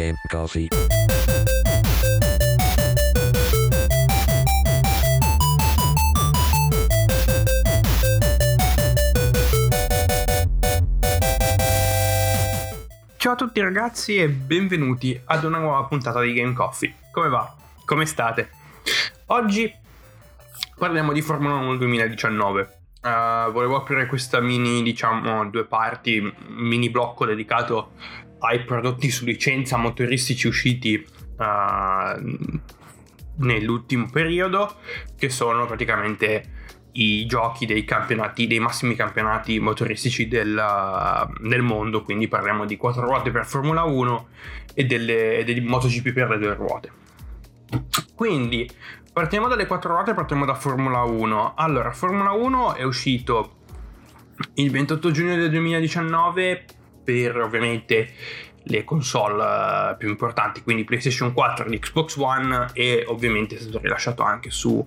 Game Coffee. Ciao a tutti ragazzi e benvenuti ad una nuova puntata di Game Coffee. Come va? Come state? Oggi parliamo di Formula 1 2019. Uh, volevo aprire questa mini, diciamo, due parti, mini blocco dedicato ai prodotti su licenza motoristici usciti uh, nell'ultimo periodo, che sono praticamente i giochi dei campionati, dei massimi campionati motoristici del, del mondo, quindi parliamo di quattro ruote per Formula 1 e delle, degli MotoGP per le due ruote. Quindi partiamo dalle quattro ruote, partiamo da Formula 1. Allora, Formula 1 è uscito il 28 giugno del 2019 per ovviamente le console più importanti, quindi PlayStation 4 e Xbox One e ovviamente è stato rilasciato anche su,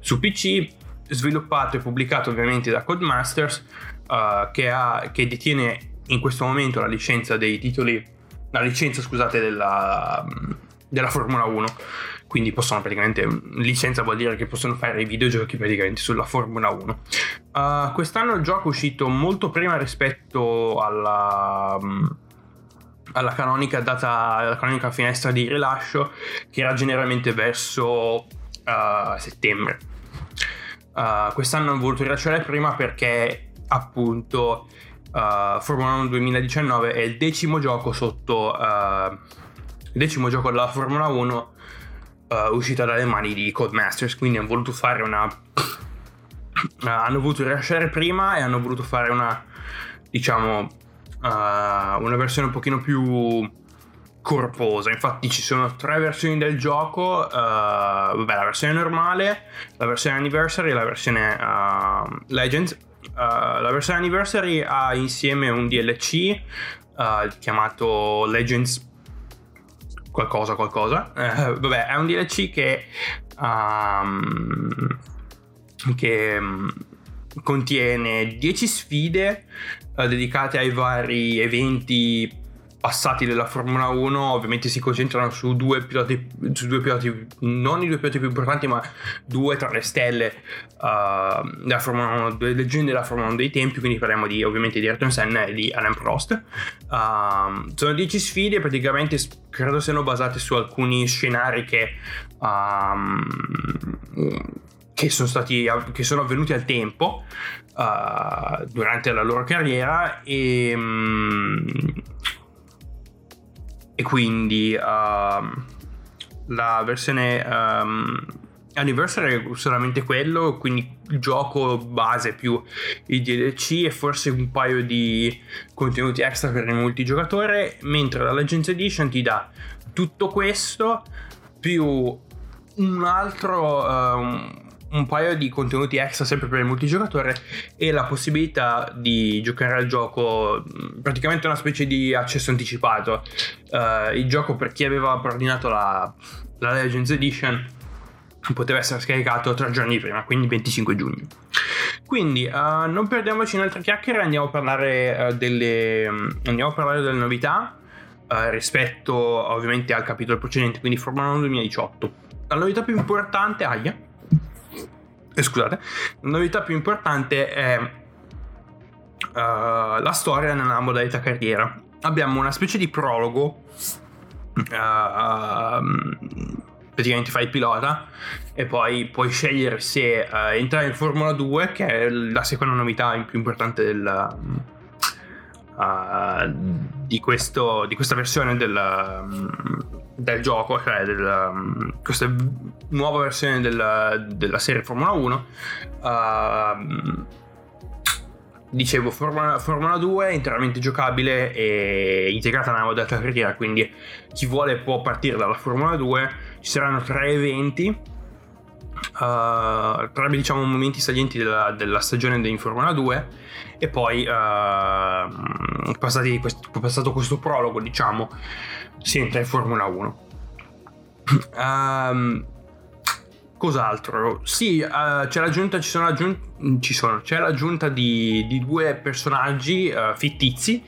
su PC sviluppato e pubblicato ovviamente da Codemasters, uh, che, ha, che, detiene in questo momento la licenza dei titoli, la licenza scusate della, della Formula 1. Quindi possono praticamente, licenza vuol dire che possono fare i videogiochi praticamente sulla Formula 1. Uh, eh, quest'anno il gioco è uscito molto prima rispetto alla, alla canonica data, alla canonica finestra di rilascio, che era generalmente verso uh, settembre Uh, quest'anno ho voluto rilasciare prima perché appunto uh, Formula 1 2019 è il decimo gioco sotto il decimo gioco della Formula 1 uscita dalle mani di Codemasters quindi hanno voluto fare una hanno voluto rilasciare prima e hanno voluto fare una diciamo una versione un pochino più corposa. Infatti ci sono tre versioni del gioco, uh, vabbè la versione normale, la versione anniversary e la versione uh, Legends. Uh, la versione anniversary ha insieme un DLC chiamato Legends qualcosa qualcosa. vabbè, è un DLC che, um, che um, contiene 10 sfide dedicate ai vari eventi passati della Formula 1 ovviamente si concentrano su due piloti, su due piloti non i due piloti più importanti ma due tra le stelle uh, della Formula 1 due leggende della Formula 1 dei tempi quindi parliamo di, ovviamente di Ayrton Senna e di Alain Prost. Uh, sono 10 sfide praticamente credo siano basate su alcuni scenari che um, che sono stati che sono avvenuti al tempo uh, durante la loro carriera e e quindi uh, la versione um, Anniversary è solamente quello, quindi il gioco base più i DLC e forse un paio di contenuti extra per il multigiocatore, mentre la Legends Edition ti dà tutto questo più un altro um, un paio di contenuti extra sempre per il multigiocatore e la possibilità di giocare al gioco praticamente una specie di accesso anticipato. Uh, il gioco per chi aveva preordinato la, la Legends Edition poteva essere scaricato tre giorni prima, quindi 25 giugno. Quindi uh, non perdiamoci in altre chiacchiere, andiamo a parlare, uh, delle, andiamo a parlare delle novità rispetto ovviamente al capitolo precedente, quindi Formula 1 2018. La novità più importante, aia, eh, scusate, la novità più importante è uh, la storia nella modalità carriera. Abbiamo una specie di prologo. Uh, praticamente fai il pilota e poi puoi scegliere se uh, entrare in Formula 2, che è la seconda novità più importante del, uh, di, questo, di, questa versione del, del gioco, cioè del, um, questa nuova versione del, della serie Formula 1. Uh, dicevo, Formula, Formula 2 è interamente giocabile e integrata nella modalità carriera, quindi chi vuole può partire dalla Formula 2. Ci saranno tre eventi. Uh, tre diciamo momenti salienti della, della stagione in Formula 2 e poi uh, passati, passato questo prologo diciamo si entra in Formula 1. Um, ehm, cos'altro? Sì, uh, c'è l'aggiunta, ci sono aggiunti, ci sono, c'è l'aggiunta di, di due personaggi uh, fittizi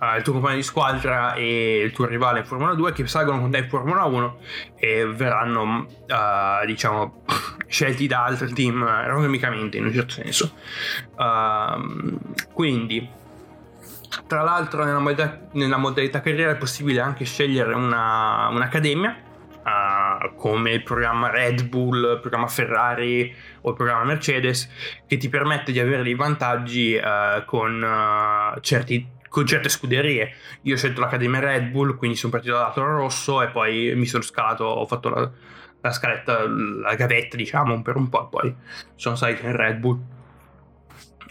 uh, il tuo compagno di squadra e il tuo rivale in Formula 2 che salgono con te in Formula 1 e verranno, uh, diciamo, scelti da altri team economicamente in un certo senso. Uh, quindi, tra l'altro, nella modalità, nella modalità, carriera è possibile anche scegliere una, un'accademia. Uh, come il programma Red Bull, il programma Ferrari o il programma Mercedes, che ti permette di avere dei vantaggi uh, con uh, certi con certe scuderie. Io ho scelto l'Accademia Red Bull, quindi sono partito dal lato rosso e poi mi sono scalato, ho fatto la, la scaletta, la gavetta, diciamo, per un po' e poi sono salito in Red Bull.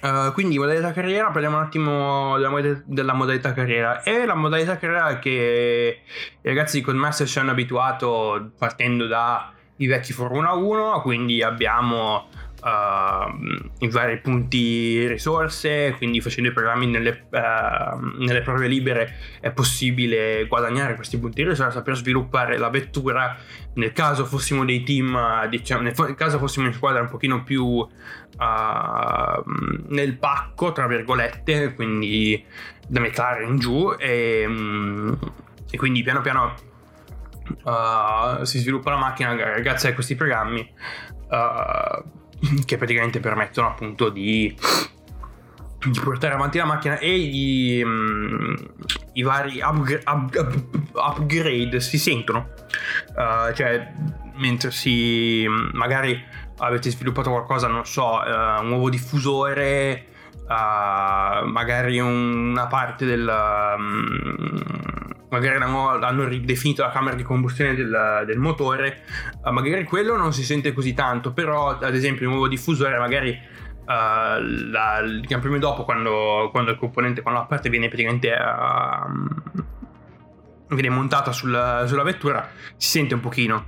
Uh, quindi modalità carriera, parliamo un attimo della modalità, della modalità carriera. È la modalità carriera che i ragazzi di Codemaster ci hanno abituato partendo dai vecchi Formula 1, quindi abbiamo uh, i vari punti risorse, quindi facendo i programmi nelle, uh, nelle, prove libere è possibile guadagnare questi punti risorse per sviluppare la vettura. Nel caso fossimo dei team, diciamo, nel caso fossimo in squadra un pochino più uh, nel pacco, tra virgolette, quindi da McLaren in giù e, um, e quindi piano piano Uh, si sviluppa la macchina grazie a questi programmi uh, che praticamente permettono appunto di, di portare avanti la macchina e i, um, i vari upgra- up, up, upgrade si sentono. Uh, cioè, mentre si magari avete sviluppato qualcosa, non so, uh, un nuovo diffusore, uh, magari una parte del... Um, magari hanno, hanno, ridefinito la camera di combustione del, del motore, uh, magari quello non si sente così tanto, però ad esempio il nuovo diffusore magari uh, la, il Premio dopo quando, quando, il componente, quando la parte viene praticamente uh, viene montata sulla, sulla, vettura, si sente un pochino,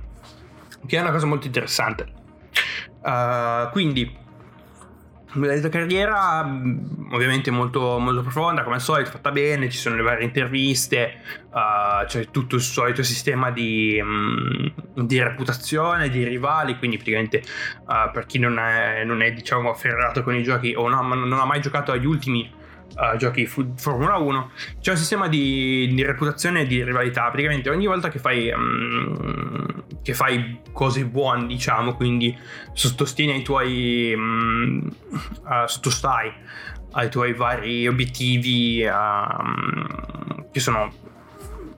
che è una cosa molto interessante. quindi modalità carriera mm, ovviamente molto, molto, profonda come al solito fatta bene ci sono le varie interviste uh, c'è tutto il solito sistema di, um, di reputazione di rivali quindi praticamente uh, per chi non è, non è diciamo afferrato con i giochi o no, non ha mai giocato agli ultimi uh, giochi fu- Formula 1 c'è un sistema di, di, reputazione e di rivalità. Praticamente ogni volta che fai um, che fai cose buone diciamo quindi sottostieni ai tuoi um, uh, sottostai ai tuoi vari obiettivi uh, che sono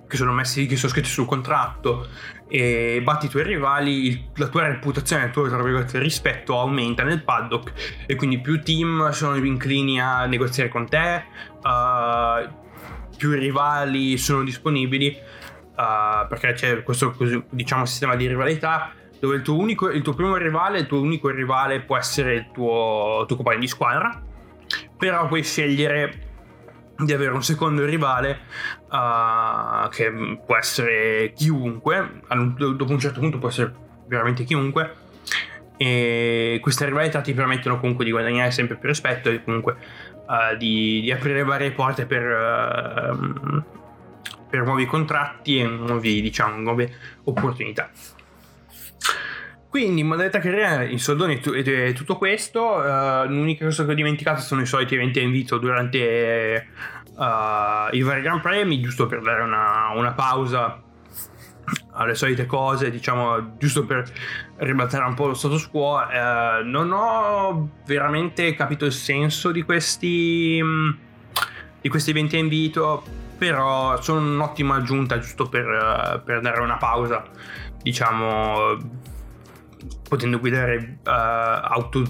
che sono messi che sono scritti sul contratto e batti i tuoi rivali, la tua reputazione, il tuo rispetto aumenta nel paddock e quindi più team sono inclini a negoziare con te, uh, più rivali sono disponibili uh, perché c'è questo diciamo sistema di rivalità dove il tuo, unico, il tuo primo rivale, il tuo unico rivale può essere il tuo, il tuo compagno di squadra, però puoi scegliere di avere un secondo rivale uh, che può essere chiunque, dopo un certo punto può essere veramente chiunque e queste rivalità ti permettono comunque di guadagnare sempre più rispetto e comunque uh, di, di, aprire varie porte per, uh, per nuovi contratti e nuovi, diciamo, nuove opportunità. Quindi in modalità carriera in soldoni è tutto questo. Uh, l'unica cosa che ho dimenticato sono i soliti eventi a invito durante uh, i vari Gran Premi, giusto per dare una, una, pausa alle solite cose, diciamo, giusto per ribaltare un po' lo status quo. Uh, non ho veramente capito il senso di questi, di questi eventi a invito, però sono un'ottima aggiunta giusto per, per dare una pausa, diciamo potendo guidare uh, auto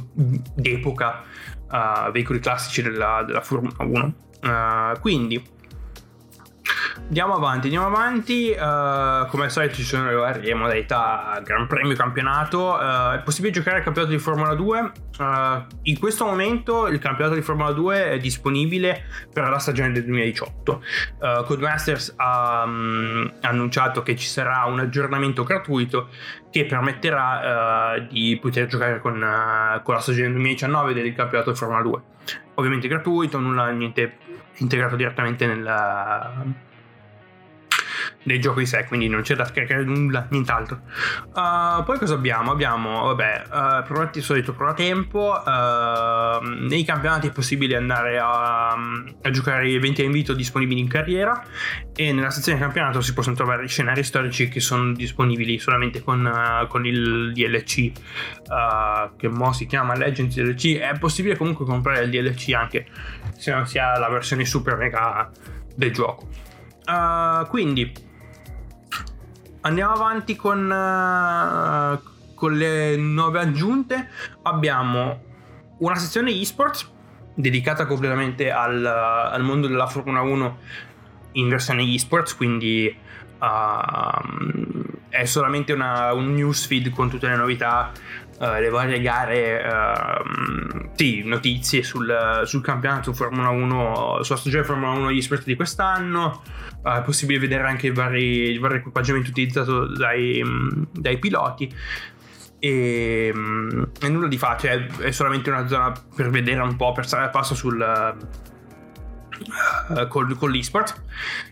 d'epoca, uh, veicoli classici della, della Formula 1. Uh, quindi Andiamo avanti, andiamo avanti. Uh, come al solito ci sono le varie modalità Gran Premio Campionato. Uh, è possibile giocare al campionato di Formula 2. Uh, in questo momento il campionato di Formula 2 è disponibile per la stagione del 2018. Uh, Codemasters ha um, annunciato che ci sarà un aggiornamento gratuito che permetterà di poter giocare con, con la stagione del 2019 del campionato di Formula 2. Ovviamente gratuito, nulla, niente integrato direttamente nella del gioco di sé, quindi non c'è da scaricare nulla, nient'altro. Uh, poi cosa abbiamo? Abbiamo, vabbè, uh, provati il solito prova tempo. Uh, nei campionati è possibile andare a, a, giocare gli eventi a invito disponibili in carriera. E nella sezione campionato si possono trovare scenari storici che sono disponibili solamente con, uh, con il DLC, che mo si chiama Legends DLC. È possibile comunque comprare il DLC anche se non si ha la versione super mega del gioco. quindi andiamo avanti con, uh, con le nuove aggiunte. Abbiamo una sezione esports dedicata completamente al, al mondo della Formula 1 in versione esports, quindi uh, è solamente una, un newsfeed con tutte le novità, uh, le varie gare, uh, sì, notizie sul, sul, campionato Formula 1, sulla stagione Formula 1 esports di quest'anno, è possibile vedere anche il, vari, il vario equipaggiamento utilizzato dai, dai piloti. E, e, nulla di facile, è solamente una zona per vedere un po', per stare al passo sul, uh, con, con l'esport.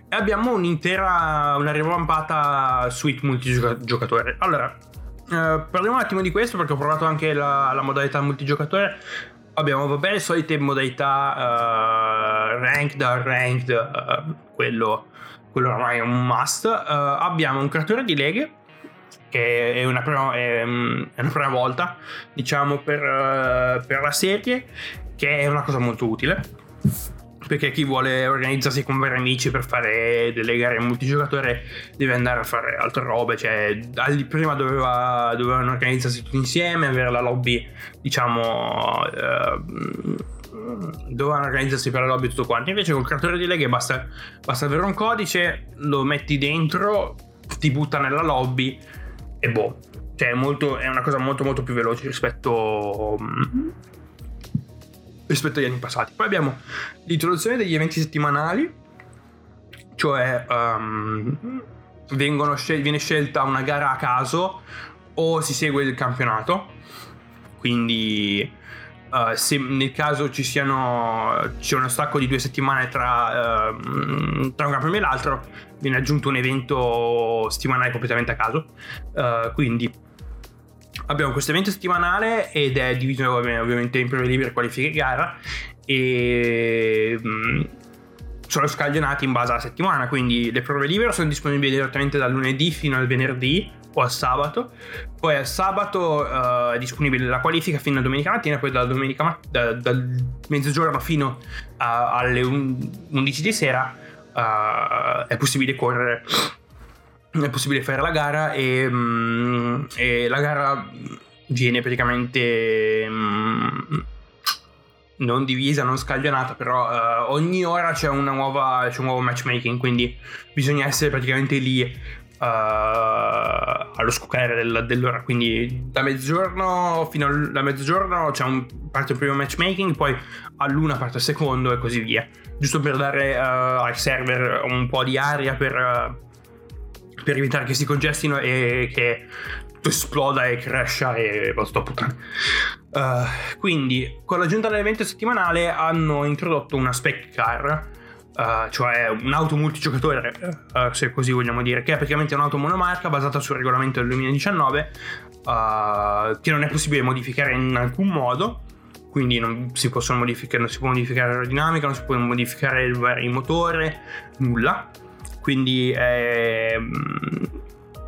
E abbiamo un'intera, una rivampata suite multigiocatore. Allora, uh, parliamo un attimo di questo perché ho provato anche la, la modalità multigiocatore. Abbiamo, vabbè, le solite modalità uh, ranked, ranked, quello quello ormai è un must. Uh, abbiamo un creatore di leghe, che è una prima, è, mm, è una prima volta, diciamo, per, uh, per, la serie, che è una cosa molto utile. Perché chi vuole organizzarsi con vari amici per fare delle gare multigiocatore deve andare a fare altre robe. Cioè, prima doveva, dovevano organizzarsi tutti insieme, avere la lobby, diciamo. Uh, dovevano organizzarsi per la lobby tutto quanto. Invece col creatore di leghe basta, basta avere un codice, lo metti dentro, ti butta nella lobby e boh. Cioè è, molto, è una cosa molto molto più veloce rispetto, rispetto agli anni passati. Poi abbiamo l'introduzione degli eventi settimanali, cioè um, scel- viene scelta una gara a caso o si segue il campionato. Quindi Uh, se nel caso ci siano c'è uno stacco di due settimane tra, uh, tra un campionato e l'altro viene aggiunto un evento settimanale completamente a caso uh, quindi abbiamo questo evento settimanale ed è diviso ovviamente in prove libere qualifiche e gara e um, sono scaglionati in base alla settimana quindi le prove libere sono disponibili direttamente dal lunedì fino al venerdì o al sabato. Poi al sabato uh, è disponibile la qualifica fino a domenica mattina, poi dalla domenica mat- da, dal mezzogiorno fino a, alle 11 di sera uh, è possibile correre. È possibile fare la gara e, um, e la gara viene praticamente um, non divisa, non scaglionata, però uh, ogni ora c'è, nuova, c'è un nuovo matchmaking, quindi bisogna essere praticamente lì uh, allo scoccare del, dell'ora. Quindi da mezzogiorno fino a mezzogiorno c'è un, parte il primo matchmaking, poi a luna parte il secondo e così via. Giusto per dare uh, ai server un po' di aria per, per evitare che si congestino e che esploda e crescia e va sto puttana. Uh, quindi con l'aggiunta dell'evento settimanale hanno introdotto una spec car Uh, cioè un'auto multigiocatore, uh, se così vogliamo dire, che è praticamente un'auto monomarca basata sul regolamento del 2019, uh, che non è possibile modificare in alcun modo. Quindi non si, possono modificare, non si può modificare l'aerodinamica, non si può modificare il, il motore, nulla. Quindi è, mm,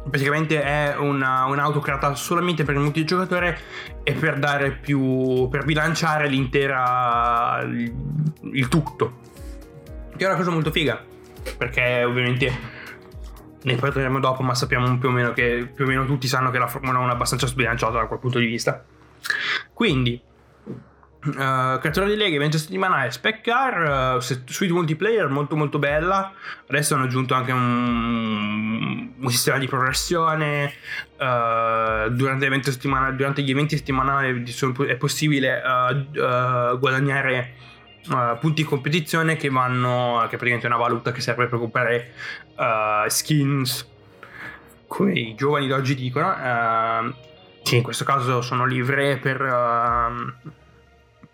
praticamente è una, un'auto creata solamente per il multigiocatore e per dare più. per bilanciare l'intera. il, il tutto che è una cosa molto figa, perché ovviamente ne parleremo dopo, ma sappiamo più o meno che più o meno tutti sanno che la Formula 1 è abbastanza sbilanciata da quel punto di vista. Quindi, uh, creatore di Lega, evento settimanale, Spec Car, uh, suite multiplayer molto molto bella. Adesso hanno aggiunto anche un, un sistema di progressione. Uh, durante, durante, gli eventi settimanali è possibile guadagnare punti in competizione che vanno, che è praticamente una valuta che serve per comprare skins, come i giovani d'oggi dicono. Che in questo caso sono livree per,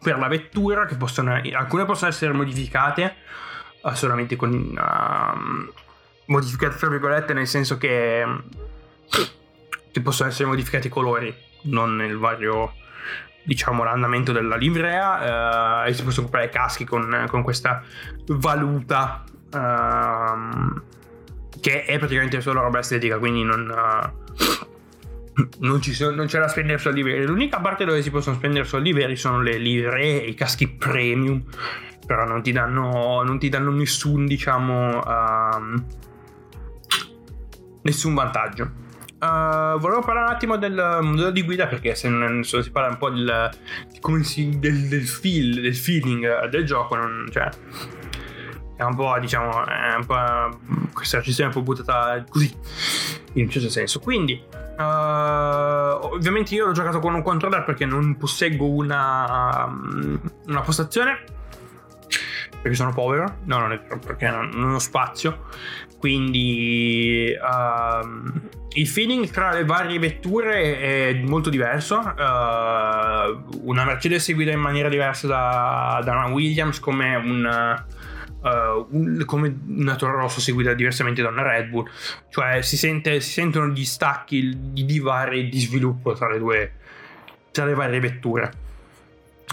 per la vettura, che possono, alcune possono essere modificate solamente con modificate tra virgolette nel senso che, che possono essere modificati i colori, non nel vario diciamo l'andamento della livrea eh, e si possono comprare caschi con, con questa valuta uh, che è praticamente solo roba estetica quindi non, non, sono, non, c'è da spendere soldi veri l'unica parte dove si possono spendere soldi veri sono le livree e i caschi premium però non ti danno, non ti danno nessun diciamo uh, nessun vantaggio Uh, volevo parlare un attimo del modello di guida perché se non se si parla un po' del, si, del, del, feel, del feeling del gioco, non, cioè, è un po' diciamo, è un po', questa recensione è un po' buttata così, in un certo senso. Quindi, uh, ovviamente io l'ho giocato con un controller perché non posseggo una, una postazione perché sono povero, no, non è perché non, non ho spazio, quindi uh, il feeling tra le varie vetture è molto diverso. Uh, una Mercedes si guida in maniera diversa da, da una Williams, come un, uh, un, come una Toro Rosso si guida diversamente da una Red Bull, cioè si, sente, si sentono gli stacchi, di divari di sviluppo tra le due, tra le varie vetture.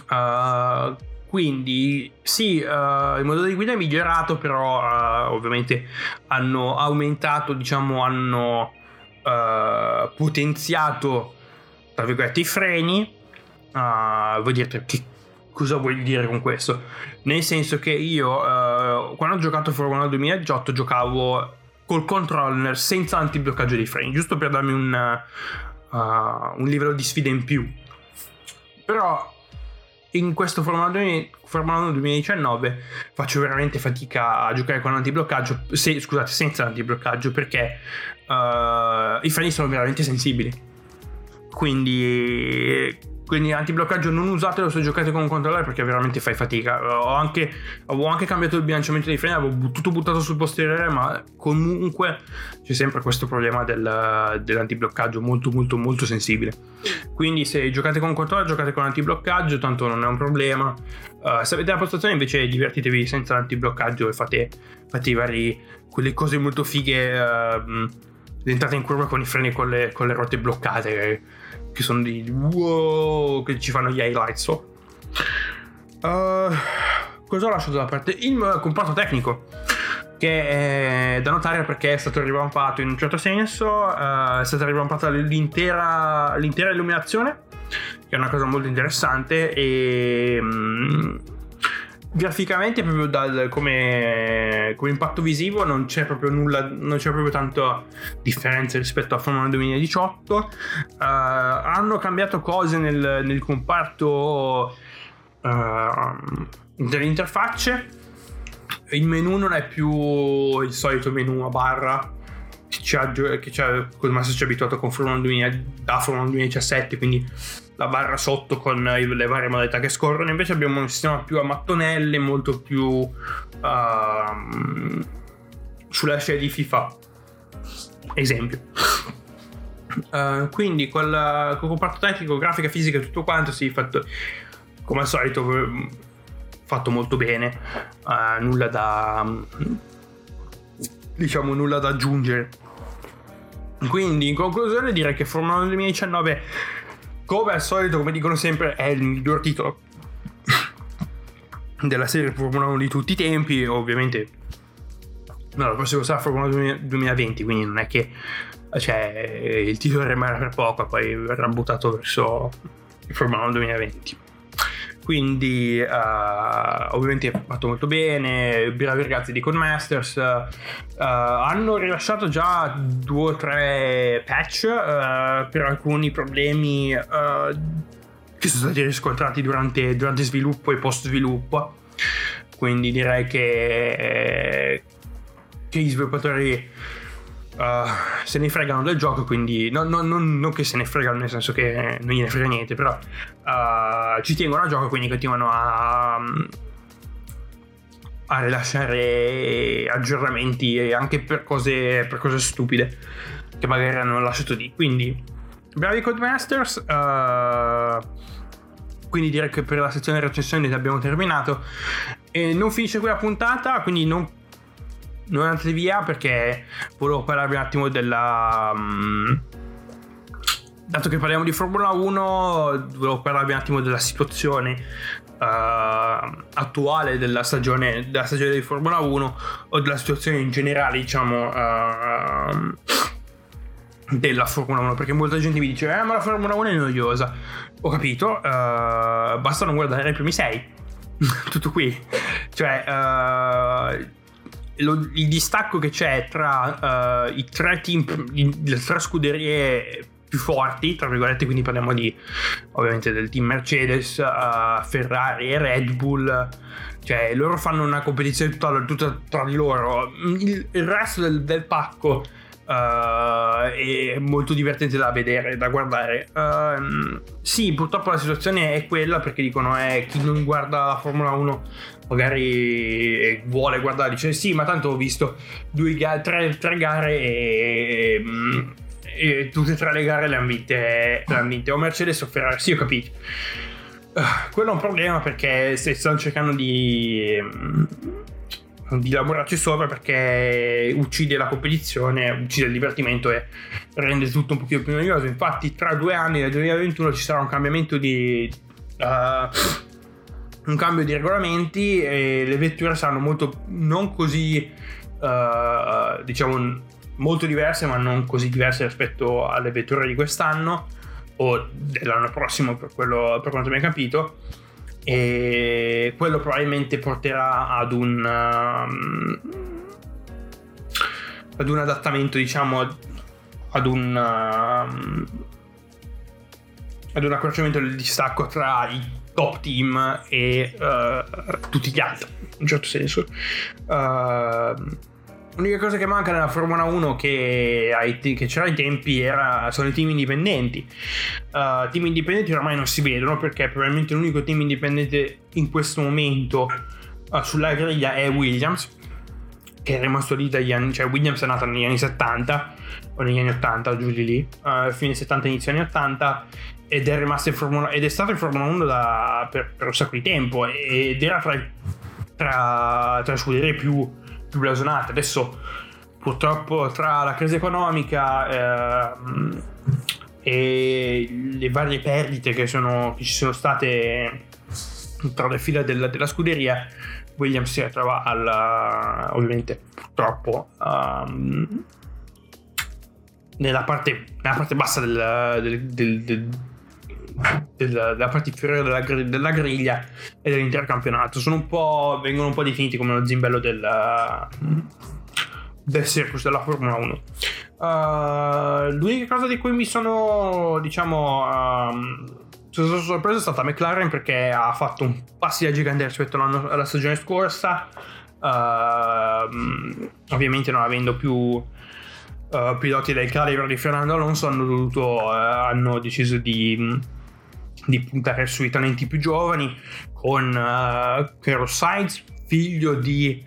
Uh, quindi sì, uh, il modello di guida è migliorato, però uh, ovviamente hanno aumentato, diciamo, hanno uh, potenziato, tra virgolette, i freni. voi direte che cosa vuoi dire con questo? Nel senso che io, quando ho giocato Formula 1 2018, giocavo col controller senza antibloccaggio dei freni, giusto per darmi un, un livello di sfida in più. Però in questo Formula 1 2019 faccio veramente fatica a giocare con antibloccaggio, se, scusate, senza antibloccaggio perché uh, i freni sono veramente sensibili. Quindi quindi antibloccaggio non usatelo se giocate con un controller perché veramente fai fatica. Ho anche, avevo anche cambiato il bilanciamento dei freni, avevo tutto buttato sul posteriore, ma comunque c'è sempre questo problema del, dell'antibloccaggio molto molto molto sensibile. Quindi se giocate con un controller giocate con antibloccaggio, tanto non è un problema. Uh, se avete la postazione invece divertitevi senza l'antibloccaggio e fate, fate vari, quelle cose molto fighe. Uh, entrate in curva con i freni con le, con le ruote bloccate che sono di wow che ci fanno gli highlights so. uh, cosa ho lasciato da parte? il comparto tecnico che è da notare perché è stato rivampato in un certo senso uh, è stata rivampata l'intera, l'intera illuminazione che è una cosa molto interessante e um, graficamente proprio dal, come, come, impatto visivo non c'è proprio nulla non c'è proprio tanta differenza rispetto a Formula 2018 uh, hanno cambiato cose nel, nel comparto uh, delle interfacce il menu non è più il solito menu a barra che c'è, che c'è come si è abituato con Formula 2000, da Formula 2017 quindi la barra sotto con le varie modalità che scorrono. Invece abbiamo un sistema più a mattonelle, molto più uh, sulla scia di FIFA. Esempio. Uh, quindi col, col comparto tecnico, grafica, fisica e tutto quanto si sì, fatto come al solito fatto molto bene uh, nulla da diciamo nulla da aggiungere quindi in conclusione direi che Formula 1 2019 come al solito, come dicono sempre, è il miglior titolo della serie Formula 1 di tutti i tempi. Ovviamente, no, la prossima sarà Formula 2020, quindi non è che cioè, il titolo rimarrà per poco poi verrà buttato verso Formula 1 2020 quindi uh, ovviamente è fatto molto bene bravi ragazzi di Codemasters uh, hanno rilasciato già due o tre patch uh, per alcuni problemi che sono stati riscontrati durante, durante sviluppo e post sviluppo quindi direi che, che gli sviluppatori Uh, se ne fregano del gioco, quindi no, no, non, non, che se ne fregano nel senso che non gliene frega niente, però uh, ci tengono al gioco, quindi continuano a, a rilasciare aggiornamenti anche per cose, per cose stupide che magari hanno lasciato lì. Quindi, bravi Codemasters. Uh, quindi direi che per la sezione recensioni abbiamo terminato. E non finisce qui la puntata, quindi non non andate via perché volevo parlarvi un attimo della... Um, dato che parliamo di Formula 1, volevo parlarvi un attimo della situazione uh, attuale della stagione, della stagione di Formula 1 o della situazione in generale, diciamo, uh, della Formula 1. Perché molta gente mi dice, eh, ma la Formula 1 è noiosa. Ho capito, uh, basta non guardare i primi 6. Tutto qui. Cioè, lo, il distacco che c'è tra i tre team, le tre scuderie più forti, tra virgolette, quindi parliamo di ovviamente del team Mercedes, uh, Ferrari e Red Bull. Cioè, loro fanno una competizione tutta, tutta tra di loro. Il, il resto del, del pacco uh, è molto divertente da vedere, da guardare. Uh, sì, purtroppo la situazione è quella perché dicono eh, chi non guarda la Formula 1 magari vuole guardare, dice sì, ma tanto ho visto due, tre, tre gare e, e e tutte e tre le gare le hanno vinte, hanno vinte o Mercedes o Ferrari, sì ho capito. Uh, quello è un problema perché se stanno cercando di, di lavorarci sopra perché uccide la competizione, uccide il divertimento e rende tutto un pochino più noioso. Infatti tra due anni, nel 2021, ci sarà un cambiamento di... Uh, un cambio di regolamenti e le vetture saranno molto non così uh, diciamo molto diverse, ma non così diverse rispetto alle vetture di quest'anno o dell'anno prossimo, per, quello, per quanto mi hai capito. E quello probabilmente porterà ad un, um, ad un adattamento, diciamo, ad un, um, ad un accorciamento del distacco tra i top team e uh, tutti gli altri, in un certo senso. L'unica cosa che manca nella Formula 1 che, che c'era ai tempi era, sono i team indipendenti. Uh, team indipendenti ormai non si vedono perché probabilmente l'unico team indipendente in questo momento uh, sulla griglia è Williams, che è rimasto lì dagli anni, cioè Williams è nato negli anni 70 o negli anni 80, giù di lì, uh, fine 70, inizio anni 80 ed è rimasto in Formula ed è stato in Formula 1 da, per, per, un sacco di tempo ed era tra, tra, tra scuderie più più blasonate. Adesso purtroppo tra la crisi economica eh, e le varie perdite che, sono, che, ci sono state tra le fila della, della scuderia, Williams si ritrova alla, ovviamente purtroppo um, nella, parte, nella, parte, bassa del, del, del, del della parte inferiore della, della, griglia e dell'intero campionato. Sono un vengono un po' definiti come lo zimbello del, del circus della Formula 1. Uh, l'unica cosa di cui mi sono, diciamo, um, sono stato sorpreso è stata McLaren perché ha fatto un passi da gigante rispetto alla stagione scorsa. Uh, ovviamente non avendo più uh, piloti del calibro di Fernando Alonso hanno dovuto uh, hanno deciso di di puntare sui talenti più giovani con uh, Carlos Sainz, figlio di,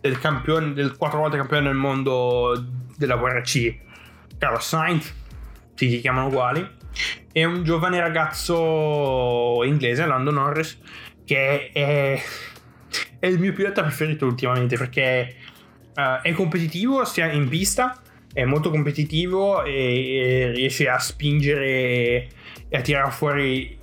del campione, del quattro volte campione del mondo della WRC, Carlos Sainz, si chiamano uguali, e un giovane ragazzo inglese, Lando Norris, che è, è il mio pilota preferito ultimamente perché uh, è competitivo sia in pista, è molto competitivo e, e riesce a spingere e a tirare fuori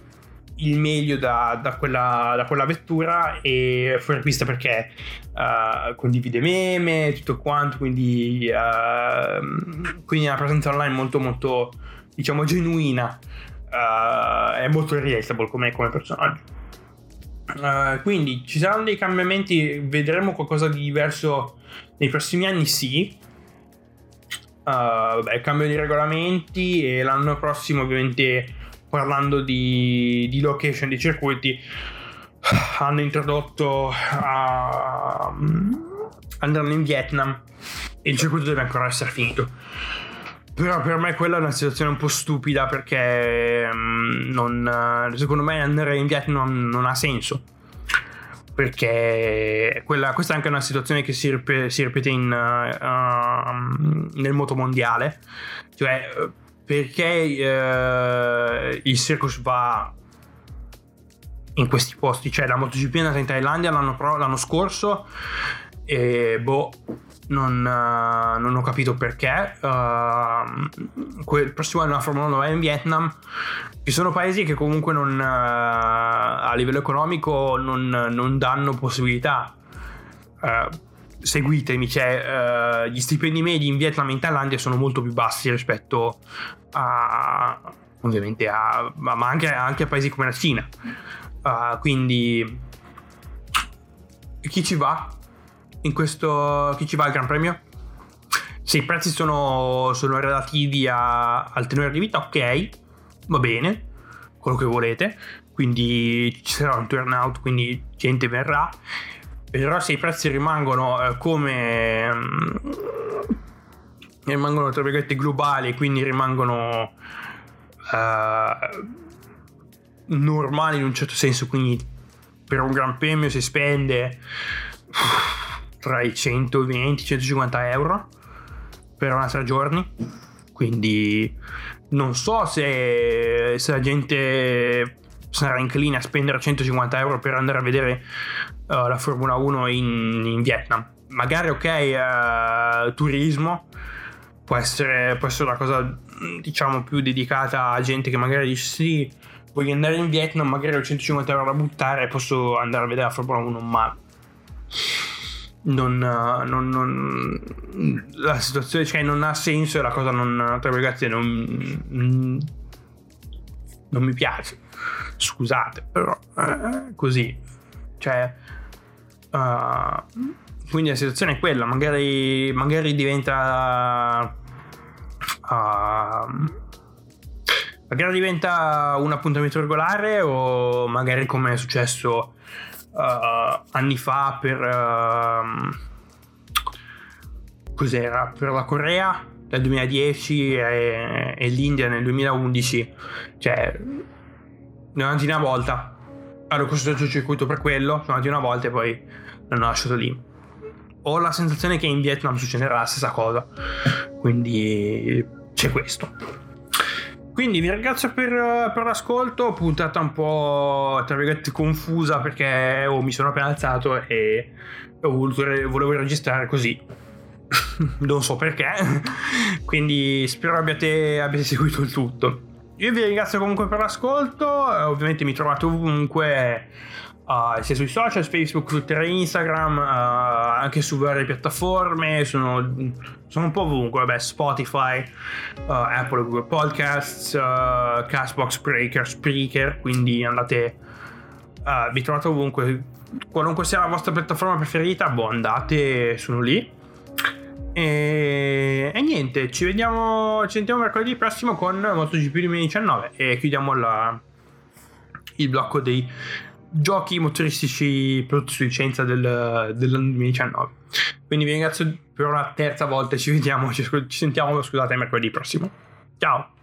il meglio da, da, quella, da, quella, vettura e fuori pista perché uh, condivide meme, tutto quanto, quindi, uh, quindi una presenza online molto molto diciamo genuina, uh, è molto relatable come, come personaggio. quindi ci saranno dei cambiamenti, vedremo qualcosa di diverso nei prossimi anni, sì. vabbè, cambio di regolamenti e l'anno prossimo ovviamente parlando di, di location di circuiti, hanno introdotto uh, andranno in Vietnam e il circuito deve ancora essere finito. Però per me quella è una situazione un po' stupida perché um, non, secondo me andare in Vietnam non ha senso. Perché quella, questa è anche una situazione che si, ripete, in, uh, nel moto mondiale. Cioè perché eh, il circus va in questi posti, cioè la MotoGP è andata in Thailandia l'anno, l'anno scorso e boh, non, uh, non ho capito perché. Uh, il prossimo anno la Formula 1 è in Vietnam. Ci sono paesi che comunque non, uh, a livello economico non, non danno possibilità. Seguitemi, cioè, gli stipendi medi in Vietnam e in Thailandia sono molto più bassi rispetto a ovviamente a, ma anche, anche a paesi come la Cina. quindi chi ci va? in questo chi ci va al Gran Premio? Se i prezzi sono, sono relativi a, al tenore di vita, ok, va bene, quello che volete, quindi ci sarà un turnout, quindi gente verrà. Però se i prezzi rimangono eh, come mm, rimangono tra virgolette globali, quindi rimangono uh, normali in un certo senso, quindi per un gran premio si spende tra i 120 e 150 euro per una tre giorni. Quindi non so se, se, la gente sarà incline a spendere 150 euro per andare a vedere uh, la Formula 1 in, in, Vietnam. Magari ok, uh, turismo può essere, può essere una cosa diciamo più dedicata a gente che magari dice sì, voglio andare in Vietnam, magari ho 150 euro da buttare e posso andare a vedere la Formula 1, ma non, non, non, la situazione cioè non ha senso e la cosa non tra virgolette non, non mi piace scusate però eh, così cioè uh, quindi la situazione è quella magari, magari diventa uh, magari diventa un appuntamento regolare o magari come è successo uh, anni fa per... Uh, cos'era? Per la Corea nel 2010 e, e l'India nel 2011. Cioè, ne avanti una volta. Hanno costruito il circuito per quello, sono avanti una volta e poi l'hanno lasciato lì. Ho la sensazione che in Vietnam succederà la stessa cosa. Quindi c'è questo. Quindi vi ringrazio per, per, l'ascolto, puntata un po' tra virgolette confusa perché oh, mi sono appena alzato e ho voluto, volevo registrare così. non so perché. Quindi spero abbiate, abbiate seguito il tutto. Io vi ringrazio comunque per l'ascolto, ovviamente mi trovate ovunque uh, sia sui social, Facebook, Twitter Instagram, uh, anche su varie piattaforme, sono, sono un po' ovunque, vabbè, Spotify, uh, Apple, Google Podcasts, Castbox Breaker, Spreaker, quindi andate, vi trovate ovunque, qualunque sia la vostra piattaforma preferita, boh, andate, sono lì. E, e, niente, ci vediamo, ci sentiamo mercoledì prossimo con MotoGP 2019 e chiudiamo la, il blocco dei giochi motoristici prodotti su licenza del, dell'anno 2019. Quindi vi ringrazio per una terza volta, ci vediamo, ci, ci sentiamo, scusate, mercoledì prossimo. Ciao!